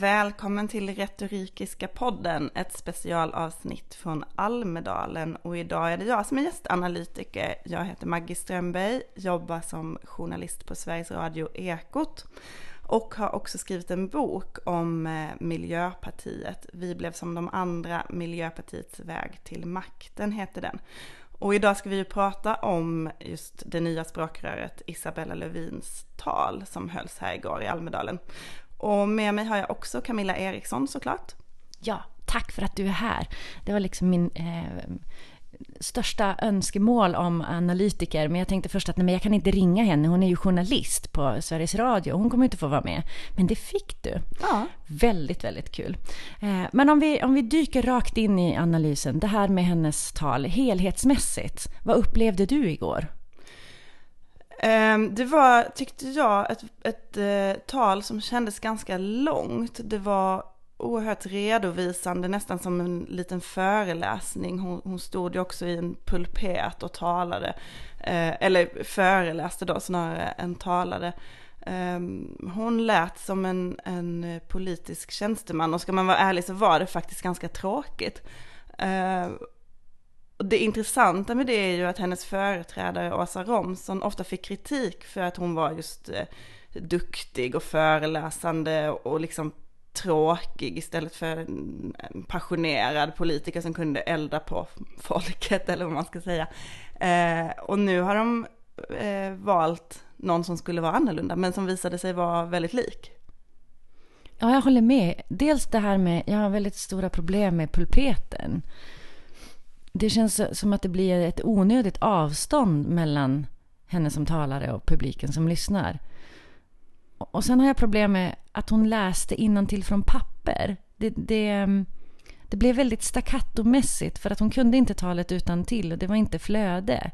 Välkommen till Retorikiska podden, ett specialavsnitt från Almedalen. Och idag är det jag som är gästanalytiker. Jag heter Maggie Strömberg, jobbar som journalist på Sveriges Radio Ekot och har också skrivit en bok om eh, Miljöpartiet. Vi blev som de andra, Miljöpartiets väg till makten heter den. Och idag ska vi ju prata om just det nya språkröret Isabella Lövins tal som hölls här igår i Almedalen. Och med mig har jag också Camilla Eriksson såklart. Ja, tack för att du är här. Det var liksom min eh, största önskemål om analytiker. Men jag tänkte först att nej, men jag kan inte ringa henne. Hon är ju journalist på Sveriges Radio. Hon kommer inte få vara med. Men det fick du. Ja. Väldigt, väldigt kul. Eh, men om vi, om vi dyker rakt in i analysen. Det här med hennes tal helhetsmässigt. Vad upplevde du igår? Ehm, det var, tyckte jag, ett, ett, eh, tal som kändes ganska långt. Det var oerhört redovisande, nästan som en liten föreläsning. Hon, hon stod ju också i en pulpet och talade, eh, eller föreläste då snarare än talade. Eh, hon lät som en, en politisk tjänsteman och ska man vara ärlig så var det faktiskt ganska tråkigt. Eh, och det intressanta med det är ju att hennes företrädare Åsa Romson ofta fick kritik för att hon var just eh, duktig och föreläsande och liksom tråkig istället för en passionerad politiker som kunde elda på folket eller vad man ska säga. Eh, och nu har de eh, valt någon som skulle vara annorlunda men som visade sig vara väldigt lik. Ja, jag håller med. Dels det här med, jag har väldigt stora problem med pulpeten. Det känns som att det blir ett onödigt avstånd mellan henne som talare och publiken som lyssnar. Och sen har jag problem med att hon läste till från papper. Det, det, ehm, det blev väldigt staccatomässigt för att hon kunde inte talet utan till och det var inte flöde.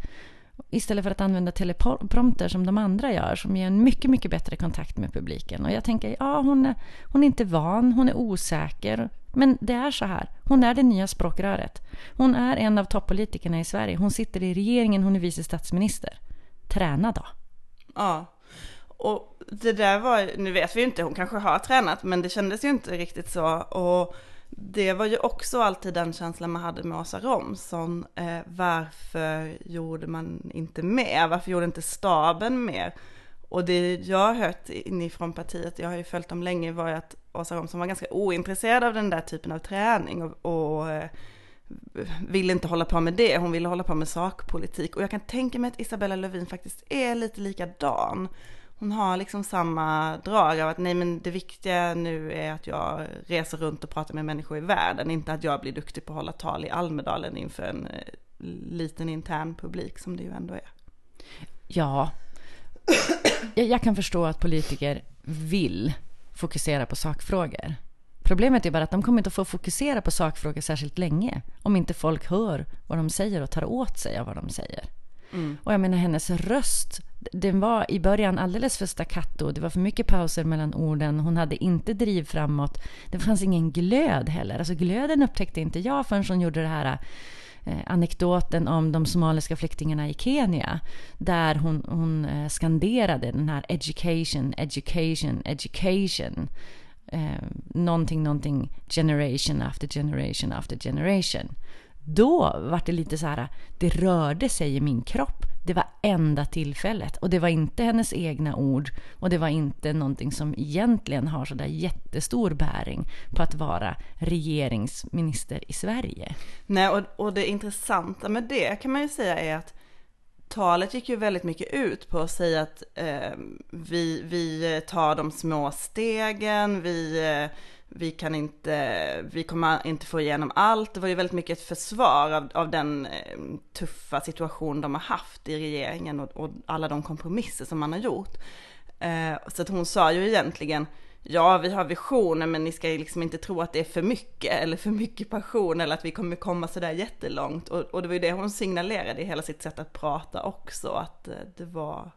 Istället för att använda teleprompter som de andra gör som ger en mycket, mycket bättre kontakt med publiken. Och jag tänker, ja hon är, hon är inte van, hon är osäker. Men det är så här, hon är det nya språkröret. Hon är en av toppolitikerna i Sverige. Hon sitter i regeringen, hon är vice statsminister. Träna då. Ja, och det där var, nu vet vi ju inte, hon kanske har tränat, men det kändes ju inte riktigt så. Och det var ju också alltid den känslan man hade med Åsa Romson. Eh, varför gjorde man inte mer? Varför gjorde inte staben mer? Och det jag har hört inifrån partiet, jag har ju följt dem länge, var ju att Åsa Romson var ganska ointresserad av den där typen av träning och, och eh, ville inte hålla på med det, hon ville hålla på med sakpolitik. Och jag kan tänka mig att Isabella Lövin faktiskt är lite likadan hon har liksom samma drag av att nej men det viktiga nu är att jag reser runt och pratar med människor i världen, inte att jag blir duktig på att hålla tal i Almedalen inför en eh, liten intern publik som det ju ändå är. Ja, jag kan förstå att politiker vill fokusera på sakfrågor. Problemet är bara att de kommer inte att få fokusera på sakfrågor särskilt länge om inte folk hör vad de säger och tar åt sig av vad de säger. Mm. Och jag menar hennes röst, den var i början alldeles för staccato. Det var för mycket pauser mellan orden. Hon hade inte driv framåt. Det fanns ingen glöd heller. Alltså glöden upptäckte inte jag förrän hon gjorde det här eh, anekdoten om de somaliska flyktingarna i Kenya. Där hon, hon eh, skanderade den här education, education, education. Eh, någonting, någonting, generation after generation after generation. Då var det lite så här, det rörde sig i min kropp. Det var enda tillfället. Och det var inte hennes egna ord. Och det var inte någonting som egentligen har så där jättestor bäring på att vara regeringsminister i Sverige. Nej, och, och det intressanta med det kan man ju säga är att talet gick ju väldigt mycket ut på att säga att eh, vi, vi tar de små stegen, vi eh, vi kan inte, vi kommer inte få igenom allt. Det var ju väldigt mycket ett försvar av, av den eh, tuffa situation de har haft i regeringen och, och alla de kompromisser som man har gjort. Eh, så att hon sa ju egentligen, ja vi har visioner men ni ska liksom inte tro att det är för mycket eller för mycket passion eller att vi kommer komma sådär jättelångt. Och, och det var ju det hon signalerade i hela sitt sätt att prata också, att eh, det var,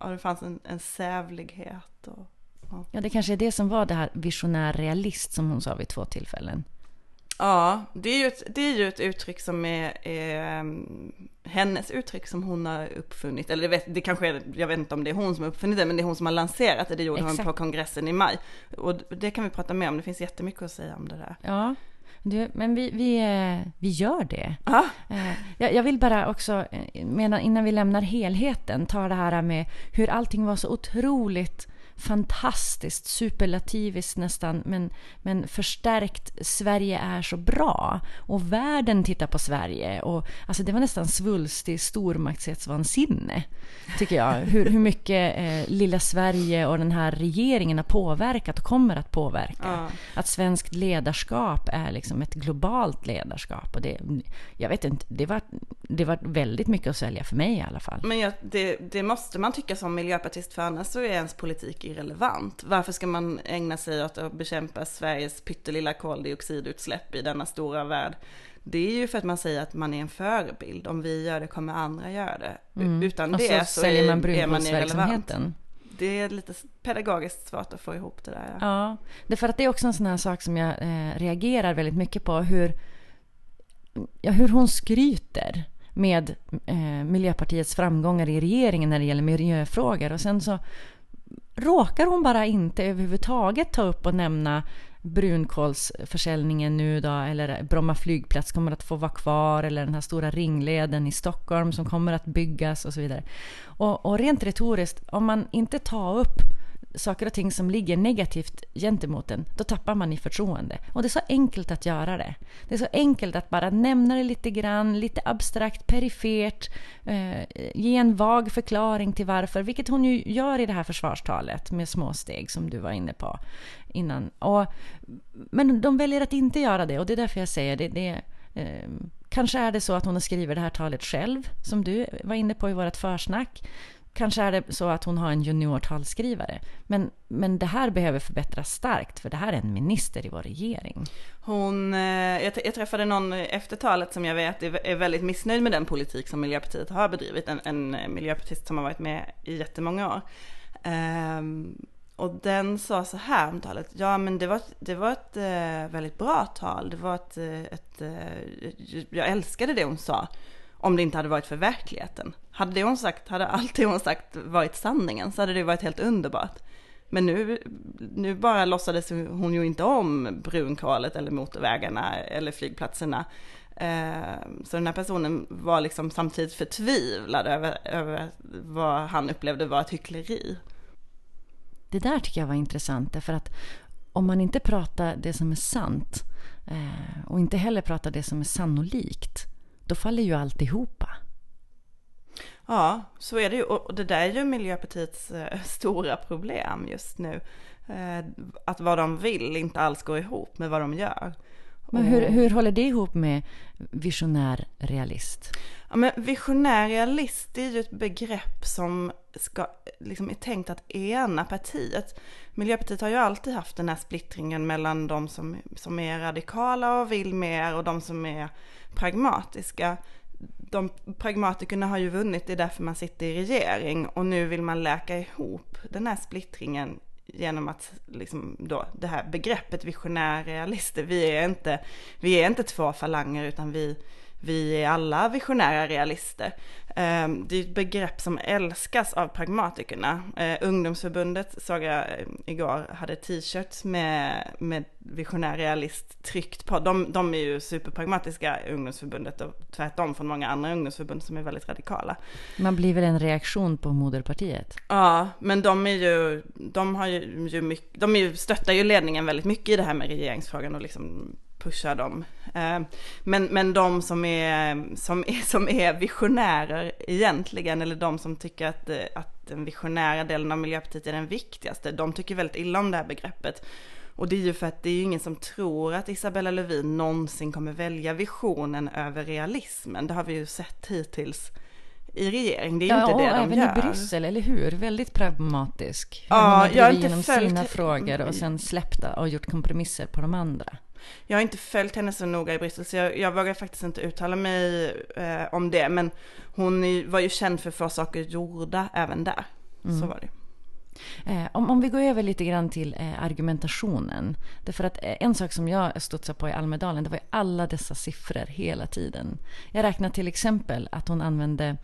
ja det fanns en, en sävlighet och Ja, det kanske är det som var det här visionär realist som hon sa vid två tillfällen. Ja, det är ju ett, det är ju ett uttryck som är, är um, hennes uttryck som hon har uppfunnit. Eller det, vet, det kanske är, jag vet inte om det är hon som har uppfunnit det, men det är hon som har lanserat det. Det gjorde Exakt. hon på kongressen i maj. Och det kan vi prata mer om, det finns jättemycket att säga om det där. Ja, du, men vi, vi, eh, vi gör det. Eh, jag, jag vill bara också, eh, medan, innan vi lämnar helheten, ta det här med hur allting var så otroligt fantastiskt, superlativiskt nästan, men, men förstärkt Sverige är så bra. Och världen tittar på Sverige. Och, alltså det var nästan svulstig stormaktshetsvansinne, tycker jag. Hur, hur mycket eh, lilla Sverige och den här regeringen har påverkat och kommer att påverka. Ja. Att svenskt ledarskap är liksom ett globalt ledarskap. Och det, jag vet inte, det var, det var väldigt mycket att sälja för mig i alla fall. Men ja, det, det måste man tycka som miljöpartist, för annars så är ens politik irrelevant. Varför ska man ägna sig åt att bekämpa Sveriges pyttelilla koldioxidutsläpp i denna stora värld? Det är ju för att man säger att man är en förebild. Om vi gör det kommer andra göra det. Mm. Utan och det så, så är, man, är man irrelevant. Det är lite pedagogiskt svårt att få ihop det där. Ja, ja det är för att det är också en sån här sak som jag eh, reagerar väldigt mycket på. Hur, ja, hur hon skryter med eh, Miljöpartiets framgångar i regeringen när det gäller miljöfrågor. Och sen så råkar hon bara inte överhuvudtaget ta upp och nämna brunkolsförsäljningen nu då, eller Bromma flygplats kommer att få vara kvar, eller den här stora ringleden i Stockholm som kommer att byggas och så vidare. Och, och rent retoriskt, om man inte tar upp saker och ting som ligger negativt gentemot en, då tappar man i förtroende. Och det är så enkelt att göra det. Det är så enkelt att bara nämna det lite grann, lite abstrakt, perifert, eh, ge en vag förklaring till varför, vilket hon ju gör i det här försvarstalet med små steg som du var inne på innan. Och, men de väljer att inte göra det och det är därför jag säger det. det eh, Kanske är det så att hon har skrivit det här talet själv, som du var inne på i vårt försnack. Kanske är det så att hon har en juniortalskrivare. Men, men det här behöver förbättras starkt, för det här är en minister i vår regering. Hon, eh, jag, jag träffade någon efter talet som jag vet är väldigt missnöjd med den politik som Miljöpartiet har bedrivit. En, en miljöpartist som har varit med i jättemånga år. Um, och den sa så här om talet, ja men det var, det var ett uh, väldigt bra tal, det var ett, eh, ett, uh, jag älskade det hon sa. Om det inte hade varit för verkligheten. Hade det hon sagt, hade allt det hon sagt varit sanningen så hade det varit helt underbart. Men nu, nu bara låtsades hon ju inte om brunkolet eller motorvägarna eller flygplatserna. Eh, så den här personen var liksom samtidigt förtvivlad över, över vad han upplevde var ett hyckleri. Det där tycker jag var intressant, därför att om man inte pratar det som är sant eh, och inte heller pratar det som är sannolikt då faller ju alltihopa. Ja, så är det ju. Och det där är ju Miljöpartiets eh, stora problem just nu. Eh, att vad de vill inte alls går ihop med vad de gör. Men hur, hur håller det ihop med visionär realist? Ja, men visionär realist är ju ett begrepp som ska, liksom är tänkt att ena partiet. Miljöpartiet har ju alltid haft den här splittringen mellan de som, som är radikala och vill mer och de som är pragmatiska. De pragmatikerna har ju vunnit, det är därför man sitter i regering och nu vill man läka ihop den här splittringen genom att liksom då det här begreppet visionär realister, vi är inte, vi är inte två falanger utan vi, vi är alla visionära realister. Ehm, det är ett begrepp som älskas av pragmatikerna. Eh, ungdomsförbundet såg jag eh, igår hade t-shirts med, med visionär realist tryckt på. De, de är ju superpragmatiska ungdomsförbundet och tvärtom från många andra ungdomsförbund som är väldigt radikala. Man blir väl en reaktion på moderpartiet? Ja, men de är ju, de har ju, ju mycket, de är ju, stöttar ju ledningen väldigt mycket i det här med regeringsfrågan och liksom pusha dem. Eh, men, men de som är, som, är, som är visionärer egentligen, eller de som tycker att, eh, att den visionära delen av Miljöpartiet är den viktigaste, de tycker väldigt illa om det här begreppet. Och det är ju för att det är ju ingen som tror att Isabella Lövin någonsin kommer välja visionen över realismen. Det har vi ju sett hittills i regering. Det är ju ja, inte det de även gör. i Bryssel, eller hur? Väldigt pragmatisk. Ja, hon har igenom följt... sina frågor och sen släppta och gjort kompromisser på de andra. Jag har inte följt henne så noga i Bryssel så jag, jag vågar faktiskt inte uttala mig eh, om det. Men hon var ju känd för att få saker gjorda även där. Mm. Så var det. Eh, om, om vi går över lite grann till eh, argumentationen. Därför att eh, en sak som jag studsade på i Almedalen, det var alla dessa siffror hela tiden. Jag räknade till exempel att hon använde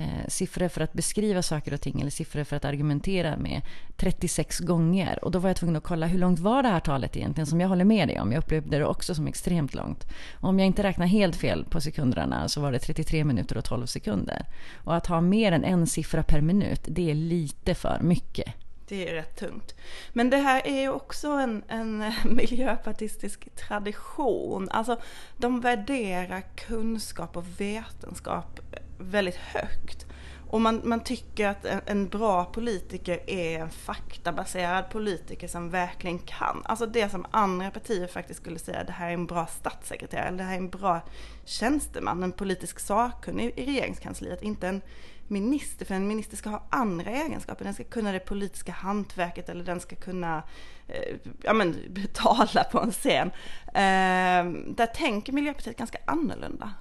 eh, siffror för att beskriva saker och ting eller siffror för att argumentera med 36 gånger. Och då var jag tvungen att kolla hur långt var det här talet egentligen som jag håller med dig om. Jag upplevde det också som extremt långt. Och om jag inte räknar helt fel på sekunderna så var det 33 minuter och 12 sekunder. Och att ha mer än en siffra per minut, det är lite för mycket. Det är rätt tungt. Men det här är ju också en, en miljöpartistisk tradition. Alltså de värderar kunskap och vetenskap väldigt högt. Och man, man tycker att en, en, bra politiker är en faktabaserad politiker som verkligen kan. Alltså det som andra partier faktiskt skulle säga, det här är en bra statssekreterare, eller det här är en bra tjänsteman, en politisk sakkunnig i regeringskansliet, inte en minister, för en minister ska ha andra egenskaper. Den ska kunna det politiska hantverket eller den ska kunna eh, ja, men, betala på en scen. Eh, där tänker Miljöpartiet ganska annorlunda.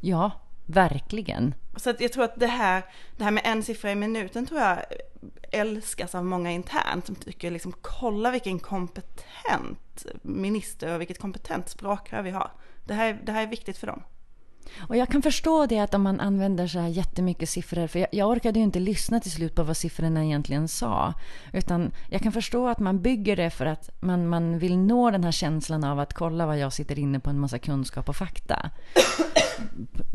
Ja, verkligen. Så att jag tror att det här, det här med en siffra i minuten tror jag älskas av många internt som tycker liksom kolla vilken kompetent minister och vilket kompetent språkrör vi har. Det här, det här är viktigt för dem. Och jag kan förstå det att om man använder så här jättemycket siffror, för jag, jag orkade ju inte lyssna till slut på vad siffrorna egentligen sa. Utan jag kan förstå att man bygger det för att man, man vill nå den här känslan av att kolla vad jag sitter inne på en massa kunskap och fakta.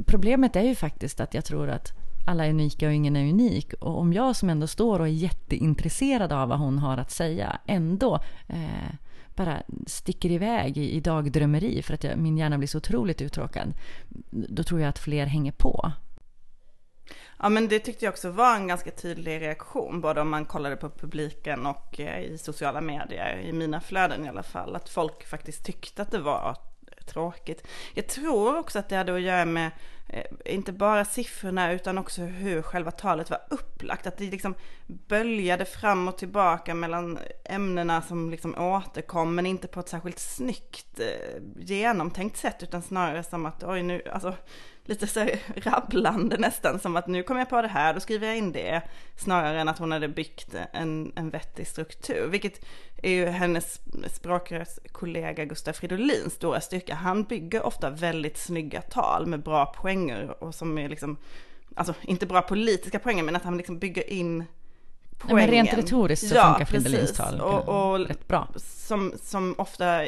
Problemet är ju faktiskt att jag tror att alla är unika och ingen är unik. Och om jag som ändå står och är jätteintresserad av vad hon har att säga ändå eh, bara sticker iväg i, i dagdrömmeri för att jag, min hjärna blir så otroligt uttråkad. Då tror jag att fler hänger på. Ja men det tyckte jag också var en ganska tydlig reaktion, både om man kollade på publiken och eh, i sociala medier, i mina flöden i alla fall, att folk faktiskt tyckte att det var tråkigt. Jag tror också att det hade att göra med eh, inte bara siffrorna utan också hur själva talet var upplagt. Att det liksom böljade fram och tillbaka mellan ämnena som liksom återkom men inte på ett särskilt snyggt eh, genomtänkt sätt utan snarare som att oj nu, alltså lite så rabblande nästan som att nu kommer jag på det här, då skriver jag in det. Snarare än att hon hade byggt en, en vettig struktur. Vilket är ju hennes språkrörskollega Gustaf Fridolins stora styrka. Han bygger ofta väldigt snygga tal med bra poänger och som är liksom, alltså inte bra politiska poänger men att han liksom bygger in poängen. men rent retoriskt så ja, funkar Fridolins tal och, och, rätt bra. Som, som ofta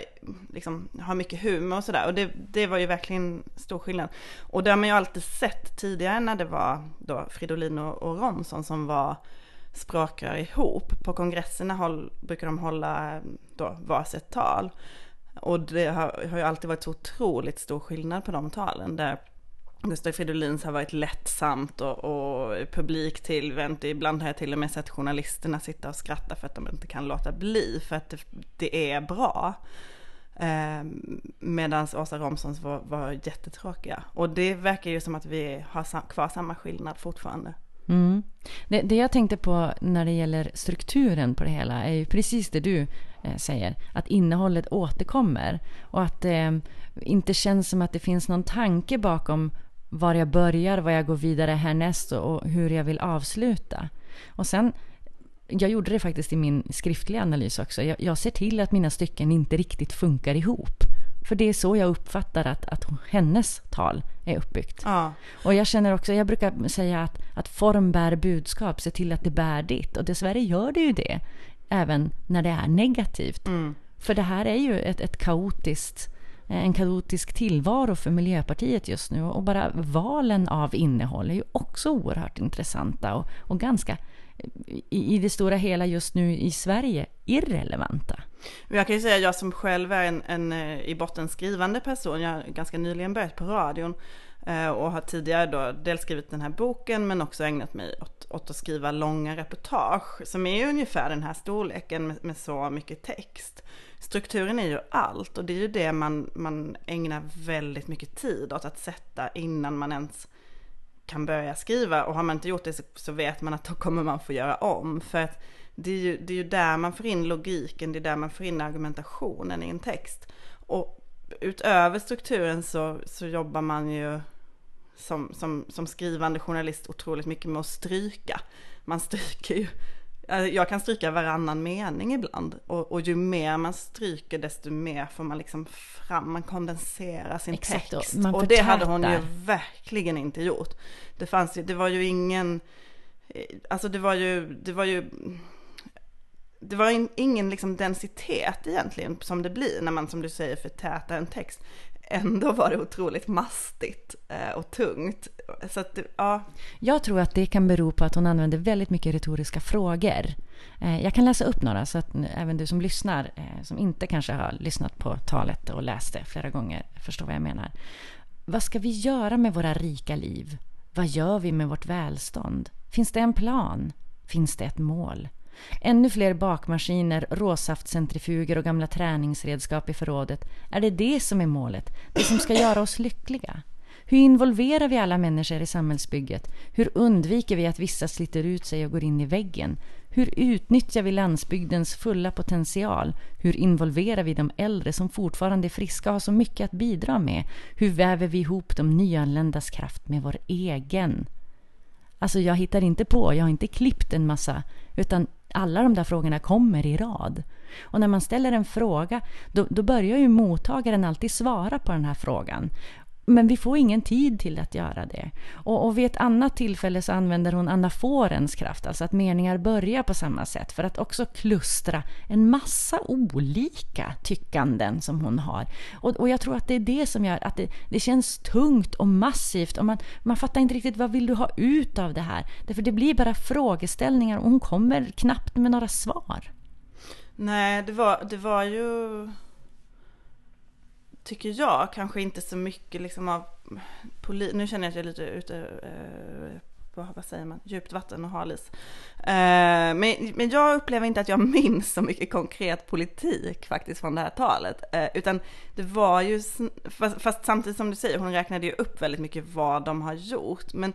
liksom har mycket humor och sådär. Och det, det var ju verkligen stor skillnad. Och det har man ju alltid sett tidigare när det var då Fridolin och, och Romson som var språkrör ihop. På kongresserna håll, brukar de hålla då varsitt tal. Och det har, har ju alltid varit så otroligt stor skillnad på de talen. Där Gustav Fridolins har varit lättsamt och, och publiktillvänt. Ibland har jag till och med sett journalisterna sitta och skratta för att de inte kan låta bli, för att det, det är bra. Eh, Medan Åsa Romsons var, var jättetråkiga. Och det verkar ju som att vi har kvar samma skillnad fortfarande. Mm. Det, det, jag tänkte på när det gäller strukturen på det hela är ju precis det du eh, säger. Att innehållet återkommer och att det eh, inte känns som att det finns någon tanke bakom var jag börjar, var jag går vidare härnäst och hur jag vill avsluta. Och sen, jag gjorde det faktiskt i min skriftliga analys också. Jag, jag ser till att mina stycken inte riktigt funkar ihop. För det är så jag uppfattar att, att hennes tal är uppbyggt. Ja. Och jag känner också, jag brukar säga att, att form bär budskap, se till att det bär ditt. Och dessvärre gör det ju det, även när det är negativt. Mm. För det här är ju ett, ett kaotiskt Eh, en kaotisk tillvaro för Miljöpartiet just nu. Och bara valen av innehåll är ju också oerhört intressanta och, och ganska i, i det stora hela just nu i Sverige irrelevanta. Jag kan ju säga jag som själv är en, en eh, i botten skrivande person, jag har ganska nyligen börjat på radion Eh, och har tidigare då dels skrivit den här boken men också ägnat mig åt, åt att skriva långa reportage som är ungefär den här storleken med, med så mycket text. Strukturen är ju allt och det är ju det man, man ägnar väldigt mycket tid åt att sätta innan man ens kan börja skriva. Och har man inte gjort det så, så vet man att då kommer man få göra om. För att det är, ju, det är ju där man får in logiken, det är där man får in argumentationen i en text. Och utöver strukturen så, så jobbar man ju som, som, som skrivande journalist otroligt mycket med att stryka. Man stryker ju Alltså, jag kan stryka varannan mening ibland. Och, och ju mer man stryker desto mer får man liksom fram, man kondenserar sin Exakt, text. och och det hade hon ju verkligen inte gjort. Det fanns ju, det var ju ingen, eh, alltså det var ju, det var ju, det var in, ingen liksom densitet egentligen som det blir när man som du säger förtätar en text. Ändå var det otroligt mastigt eh, och tungt. Så att, ja, Jag tror att det kan bero på att hon använder väldigt mycket retoriska frågor. Eh, jag kan läsa upp några så att även du som lyssnar, eh, som inte kanske har lyssnat på talet och läst det flera gånger, förstår vad jag menar. Vad ska vi göra med våra rika liv? Vad gör vi med vårt välstånd? Finns det en plan? Finns det ett mål? Ännu fler bakmaskiner, råsaftcentrifuger och gamla träningsredskap i förrådet. Är det det som är målet? Det som ska göra oss lyckliga? Hur involverar vi alla människor i samhällsbygget? Hur undviker vi att vissa sliter ut sig och går in i väggen? Hur utnyttjar vi landsbygdens fulla potential? Hur involverar vi de äldre som fortfarande är friska och har så mycket att bidra med? Hur väver vi ihop de nyanländas kraft med vår egen? Alltså jag hittar inte på, jag har inte klippt en massa, utan alla de där frågorna kommer i rad. Och när man ställer en fråga, då, då börjar ju mottagaren alltid svara på den här frågan. Men vi får ingen tid till att göra det. Och, och vid ett annat tillfälle så använder hon anaforens kraft, alltså att meningar börjar på samma sätt, för att också klustra en massa olika tyckanden som hon har. Och, och jag tror att det är det som gör att det, det känns tungt och massivt och man, man fattar inte riktigt vad vill du ha ut av det här. Därför det blir bara frågeställningar och hon kommer knappt med några svar. Nej, det var, det var ju, tycker jag, kanske inte så mycket liksom av poli- Nu känner jag att jag är lite ute eh, på, vad säger man, djupt vatten och halis. Eh, men, men jag upplever inte att jag minns så mycket konkret politik faktiskt från det här talet. Eh, utan det var ju, fast, fast samtidigt som du säger, hon räknade ju upp väldigt mycket vad de har gjort. Men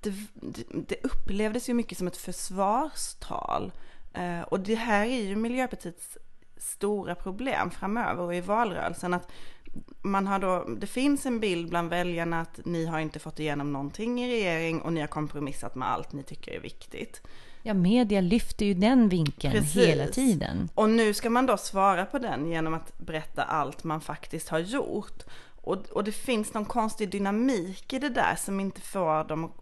det, det, det upplevdes ju mycket som ett försvarstal. Eh, och det här är ju Miljöpartiets stora problem framöver och i valrörelsen att man har då, det finns en bild bland väljarna att ni har inte fått igenom någonting i regering och ni har kompromissat med allt ni tycker är viktigt. Ja, media lyfter ju den vinkeln Precis. hela tiden. Och nu ska man då svara på den genom att berätta allt man faktiskt har gjort. Och, och det finns någon konstig dynamik i det där som inte får dem att-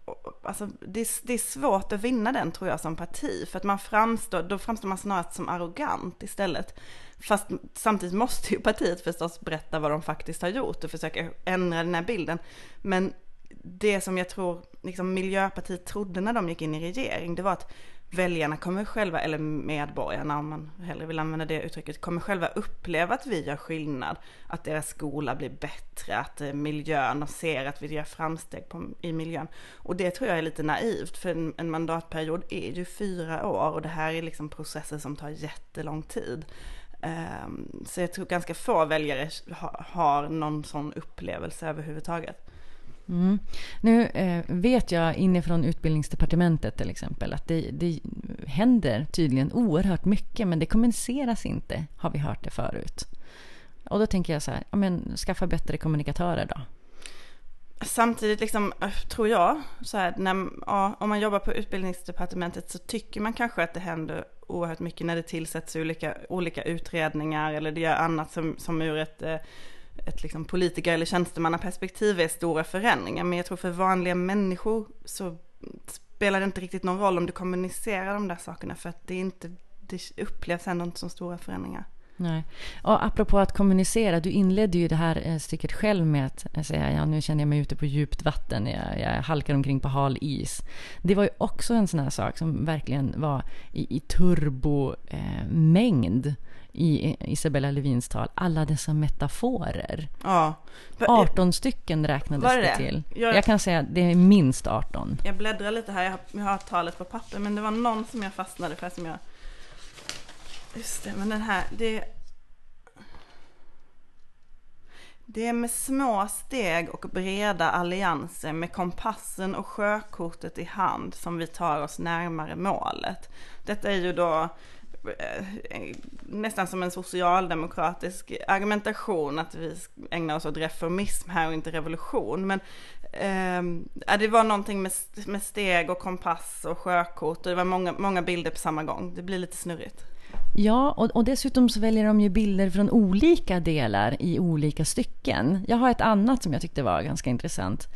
Alltså det är, det är svårt att vinna den tror jag som parti. För att man framstår, då framstår man snarare som arrogant istället. Fast samtidigt måste ju partiet förstås berätta vad de faktiskt har gjort och försöka ändra den här bilden. Men det som jag tror liksom Miljöpartiet trodde när de gick in i regering, det var att väljarna kommer själva, eller medborgarna om man hellre vill använda det uttrycket, kommer själva uppleva att vi gör skillnad. Att deras skola blir bättre, att eh, miljön, de ser att vi gör framsteg på, i miljön. Och det tror jag är lite naivt, för en, en mandatperiod är ju fyra år och det här är liksom processer som tar jättelång tid. Um, Så jag tror ganska få väljare ha- har någon sån upplevelse överhuvudtaget. Mm. Nu eh, vet jag inifrån utbildningsdepartementet till exempel att det, det händer tydligen oerhört mycket men det kommuniceras inte, har vi hört det förut. Och då tänker jag så här, ja, men skaffa bättre kommunikatörer då. Samtidigt liksom, eh, tror jag, så här, när, ja, om man jobbar på utbildningsdepartementet så tycker man kanske att det händer oerhört mycket när det tillsätts olika, olika utredningar eller det gör annat som, som ur ett, eh, ett liksom politiker eller tjänstemannaperspektiv är stora förändringar. Men jag tror för vanliga människor så spelar det inte riktigt någon roll om du kommunicerar de där sakerna för att det, är inte, det upplevs ändå inte som stora förändringar. Nej. Och apropå att kommunicera, du inledde ju det här eh, stycket själv med att eh, säga ja, nu känner jag mig ute på djupt vatten, jag, jag halkar omkring på hal is. Det var ju också en sån här sak som verkligen var i, i turbomängd eh, mängd i Isabella Lövins tal. Alla dessa metaforer. Ja. 18 stycken räknades det det till. Jag- Jag kan säga att det är minst 18. Jag bläddrar lite här, jag har, jag har talet på papper, men det var någon som jag fastnade för som jag... Just det, men den här, det... Det är med små steg och breda allianser med kompassen och sjökortet i hand som vi tar oss närmare målet. Detta är ju då Eh, eh, nästan som en socialdemokratisk argumentation att vi ägnar oss åt reformism här och inte revolution. Men eh, det var någonting med, med steg och kompass och sjökort och det var många, många bilder på samma gång. Det blir lite snurrigt. Ja, och, och, dessutom så väljer de ju bilder från olika delar i olika stycken. Jag har ett annat som jag tyckte var ganska intressant.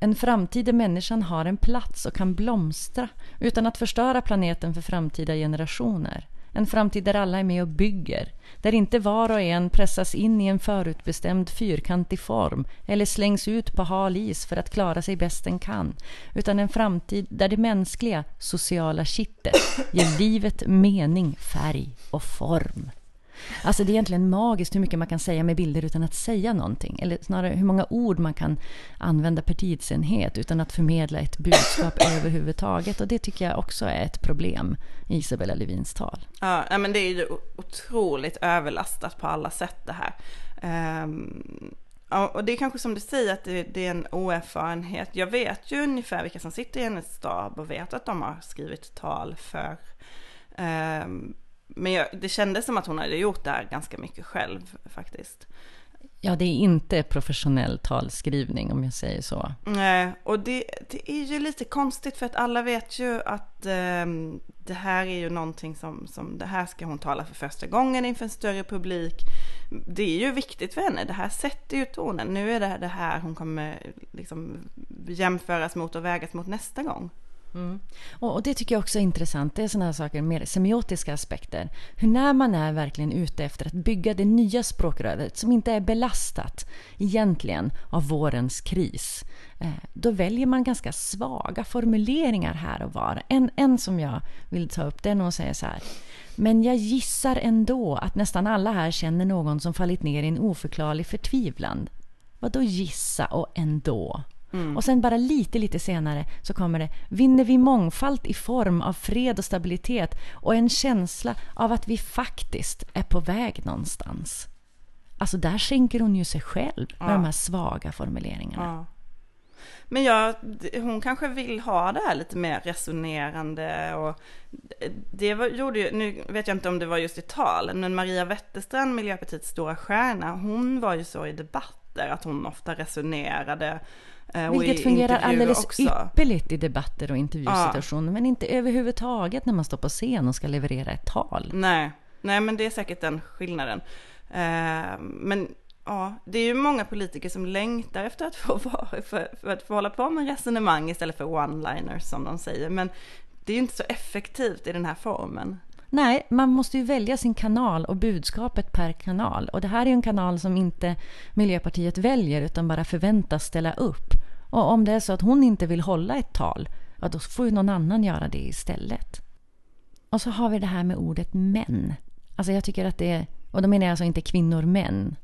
En framtid där människan har en plats och kan blomstra utan att förstöra planeten för framtida generationer. En framtid där alla är med och bygger. Där inte var och en pressas in i en förutbestämd fyrkantig form eller slängs ut på hal is för att klara sig bäst den kan. Utan en framtid där det mänskliga, sociala kittet ger livet mening, färg och form. Alltså det är egentligen magiskt hur mycket man kan säga med bilder utan att säga någonting. Eller snarare hur många ord man kan använda per tidsenhet utan att förmedla ett budskap överhuvudtaget. Och det tycker jag också är ett problem i Isabella Lövins tal. Ja, men det är ju otroligt överlastat på alla sätt det här. Um... Ja, och det är kanske som du säger att det, det, är en oerfarenhet. Jag vet ju ungefär vilka som sitter i hennes stab och vet att de har skrivit tal för. Um, men jag, det kändes som att hon hade gjort det här ganska mycket själv faktiskt. Ja, det är inte professionell talskrivning om jag säger så. Nej, och det, det är ju lite konstigt för att alla vet ju att eh, det här är ju någonting som, som, det här ska hon tala för första gången inför en större publik. Det är ju viktigt för henne, det här sätter ju tonen. Nu är det det här hon kommer liksom jämföras mot och vägas mot nästa gång. Mm. Och, och, det tycker jag också är intressant. Det är sådana här saker, mer semiotiska aspekter. Hur när man är verkligen ute efter att bygga det nya språkröret som inte är belastat egentligen av vårens kris. Eh, då väljer man ganska svaga formuleringar här och var. En, en som jag vill ta upp det är när hon säger så här. Men jag gissar ändå att nästan alla här känner någon som fallit ner i en oförklarlig förtvivlan. Vadå gissa och ändå? Mm. Och sen bara lite, lite senare så kommer det vinner vi mångfald i form av fred och stabilitet och en känsla av att vi faktiskt är på väg någonstans. Alltså där skänker hon ju sig själv med ja. de här svaga formuleringarna. Ja. Men ja, hon kanske vill ha det här lite mer resonerande och det var, gjorde ju, nu vet jag inte om det var just i tal, men Maria Wetterstrand, Miljöpartiets stora stjärna, hon var ju så i debatter att hon ofta resonerade Vilket fungerar alldeles också. ypperligt i debatter och intervjusituationer, ja. men inte överhuvudtaget när man står på scen och ska leverera ett tal. Nej, Nej men det är säkert den skillnaden. Eh, men ja, det är ju många politiker som längtar efter att få, för, för att få hålla på med resonemang istället för one-liners som de säger. Men det är ju inte så effektivt i den här formen. Nej, man måste ju välja sin kanal och budskapet per kanal. Och det här är en kanal som inte Miljöpartiet väljer utan bara förväntas ställa upp. Och om det är så att hon inte vill hålla ett tal, ja då får ju någon annan göra det istället. Och så har vi det här med ordet män. Alltså jag tycker att det är, och då menar jag alltså inte kvinnor, män.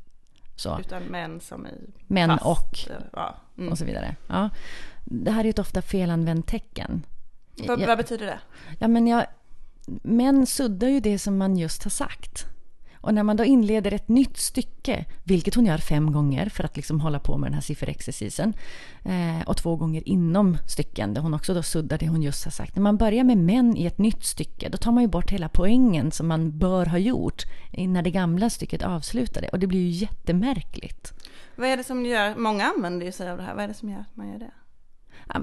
Så. Utan män som i Män fast. och, ja. mm. och så vidare. Ja. Det här är ett ofta felanvänt tecken. Vad, vad betyder det? Ja, men jag, män suddar ju det som man just har sagt. Och när man då inleder ett nytt stycke, vilket hon gör fem gånger för att liksom hålla på med den här sifferexercisen, eh, och två gånger inom stycken där hon också då suddar det hon just har sagt. När man börjar med män i ett nytt stycke, då tar man ju bort hela poängen som man bör ha gjort när det gamla stycket avslutade. Och det blir ju jättemärkligt. Vad är det som gör, många använder ju sig av det här, vad är det som gör att man gör det?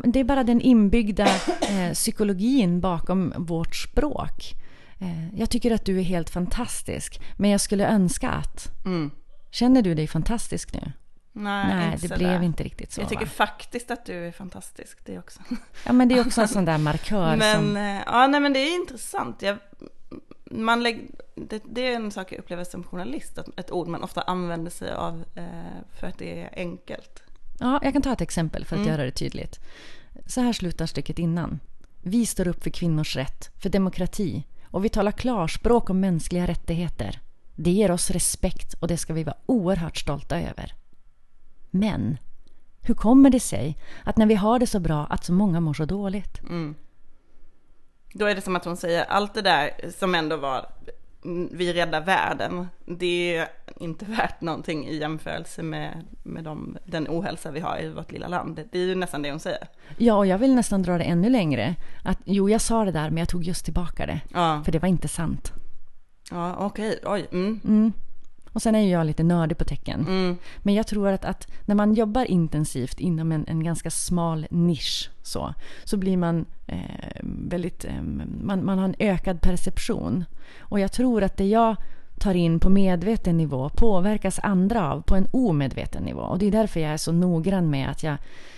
Det är bara den inbyggda eh, psykologin bakom vårt språk. Eh, jag tycker att du är helt fantastisk, men jag skulle önska att... Mm. Känner du dig fantastisk nu? Nej, Nej det blev inte riktigt så. Jag tycker va? faktiskt att du är fantastisk, det också. Ja, men det är också en sån där markör men, som... Eh, ja, nej men det är intressant. Jag, man lägg, det, det, är en sak jag upplever som journalist, att ett ord man ofta använder sig av eh, för att det är enkelt. Ja, jag kan ta ett exempel för att mm. göra det tydligt. Så här slutar stycket innan. Vi står upp för kvinnors rätt, för demokrati och vi talar klarspråk om mänskliga rättigheter. Det ger oss respekt och det ska vi vara oerhört stolta över. Men hur kommer det sig att när vi har det så bra att så många mår så dåligt? Mm. Då är det som att hon säger allt det där som ändå var vi räddar världen. Det är inte värt någonting i jämförelse med, med de, den ohälsa vi har i vårt lilla land. Det är ju nästan det hon säger. Ja, och jag vill nästan dra det ännu längre. Att jo, jag sa det där, men jag tog just tillbaka det. Ja. För det var inte sant. Ja, okej. Oj. Mm. Mm. Och sen är ju jag lite nördig på tecken. Mm. Men jag tror att, att när man jobbar intensivt inom en, en ganska smal nisch så, så blir man eh, väldigt, eh, man, man har en ökad perception. Och jag tror att det jag tar in på medveten nivå påverkas andra av på en omedveten nivå. Och det är därför jag är så noggrann med att jag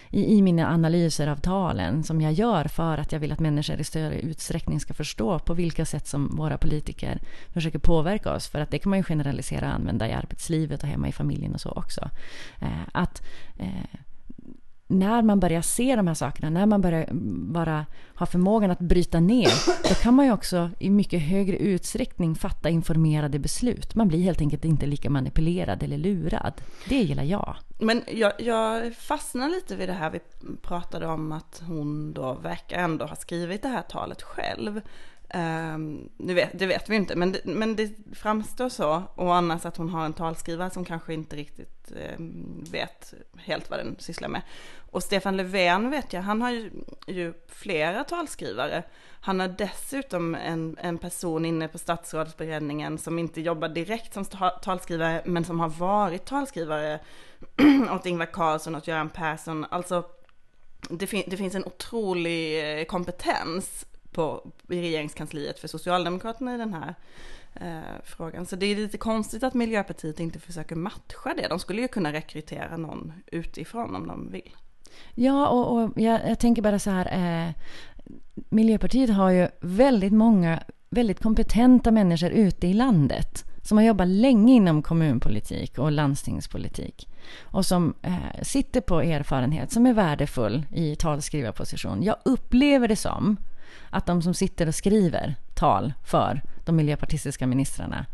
i, i mina analyser av talen som jag gör för att jag vill att människor i större utsträckning ska förstå på vilka sätt som våra politiker försöker påverka oss. För att det kan man ju generalisera och använda i arbetslivet och hemma i familjen och så också. Eh, att eh, när man börjar se de här sakerna, när man börjar bara ha förmågan att bryta ner, då kan man ju också i mycket högre utsträckning fatta informerade beslut. Man blir helt enkelt inte lika manipulerad eller lurad. Det gillar jag. Men jag, jag fastnar lite vid det här vi pratade om att hon då verkar ändå ha skrivit det här talet själv. Ehm, um, det, vet, det vet vi inte, men det, men det framstår så. Och annars att hon har en talskrivare som kanske inte riktigt um, vet helt vad den sysslar med. Och Stefan Löfven vet jag, han har ju, ju flera talskrivare. Han har dessutom en, en person inne på statsrådsberedningen som inte jobbar direkt som talskrivare, men som har varit talskrivare åt Ingvar Carlsson åt Göran Persson. Alltså, det, fin det finns en otrolig eh, kompetens på, i regeringskansliet för Socialdemokraterna i den här eh, frågan. Så det är lite konstigt att Miljöpartiet inte försöker matcha det. De skulle ju kunna rekrytera någon utifrån om de vill. Ja, och, och jag, jag, tänker bara så här. Eh, Miljöpartiet har ju väldigt många väldigt kompetenta människor ute i landet som har jobbat länge inom kommunpolitik och landstingspolitik och som eh, sitter på erfarenhet som är värdefull i talskrivarposition. Jag upplever det som att de som sitter och skriver tal för de miljöpartistiska ministrarna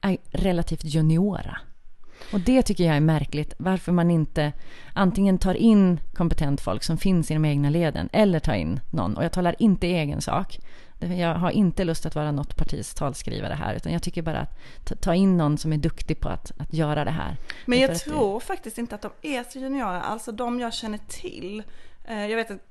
är relativt juniora. Och det tycker jag är märkligt, varför man inte antingen tar in kompetent folk som finns i de egna leden eller tar in någon. Och jag talar inte i egen sak. Jag har inte lust att vara något partis talskrivare här, utan jag tycker bara att ta in någon som är duktig på att, att göra det här. Men jag tror det... faktiskt inte att de är så juniora, alltså de jag känner till. Eh, jag vet att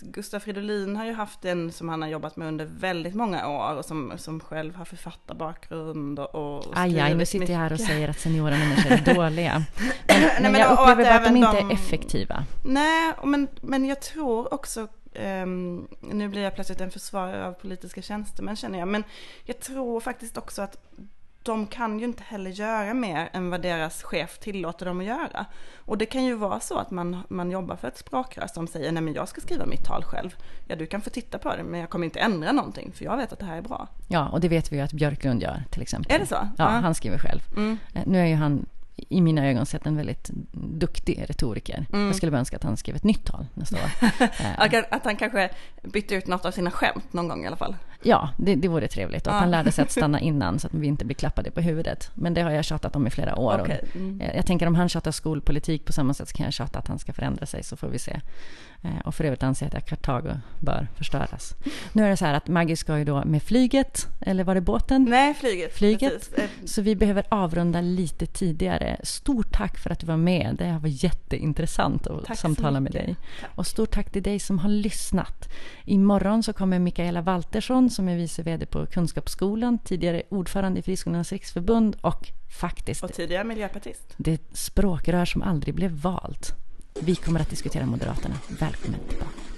Gustaf Fridolin har ju haft en som han har jobbat med under väldigt många år och som, som själv har författarbakgrund och, och Aj, aj, nu sitter jag här och säger att seniora människor är dåliga. Men, nej, men, men jag upplever bara att de inte de, är effektiva. Nej, men, men jag tror också Um, nu blir jag plötsligt en försvarare av politiska tjänstemän känner jag, men jag tror faktiskt också att de kan ju inte heller göra mer än vad deras chef tillåter dem att göra. Och det kan ju vara så att man, man jobbar för ett språkrör som säger nej men jag ska skriva mitt tal själv. Ja du kan få titta på det men jag kommer inte ändra någonting för jag vet att det här är bra. Ja och det vet vi ju att Björklund gör till exempel. Är det så? Ja, ja. han skriver själv. Mm. Eh, nu är ju han i mina ögon sett en väldigt duktig retoriker. Mm. Jag skulle önska att han skrev ett nytt tal nästa år. att han kanske bytte ut något av sina skämt någon gång i alla fall. Ja, det, det vore trevligt. Och att han lärde sig att stanna innan så att vi inte blir klappade på huvudet. Men det har jag tjatat om i flera år. Okay. Mm. Jag tänker om han tjatar skolpolitik på samma sätt så kan jag tjata att han ska förändra sig så får vi se. Eh, och för övrigt anser jag att Kartago bör förstöras. Nu är det så här att Maggie ska ju då med flyget, eller var det båten? Nej, flyget. Flyget. Eh, så vi behöver avrunda lite tidigare. Stort tack för att du var med. Det var jätteintressant att tack samtala med dig. Tack. Och stort tack till dig som har lyssnat. Imorgon så kommer Mikaela Waltersson som är vice vd på Kunskapsskolan, tidigare ordförande i Friskolornas riksförbund och faktiskt... Och tidigare miljöpartist. Det språkrör som aldrig blev valt. Vi kommer att diskutera Moderaterna. Välkommen tillbaka.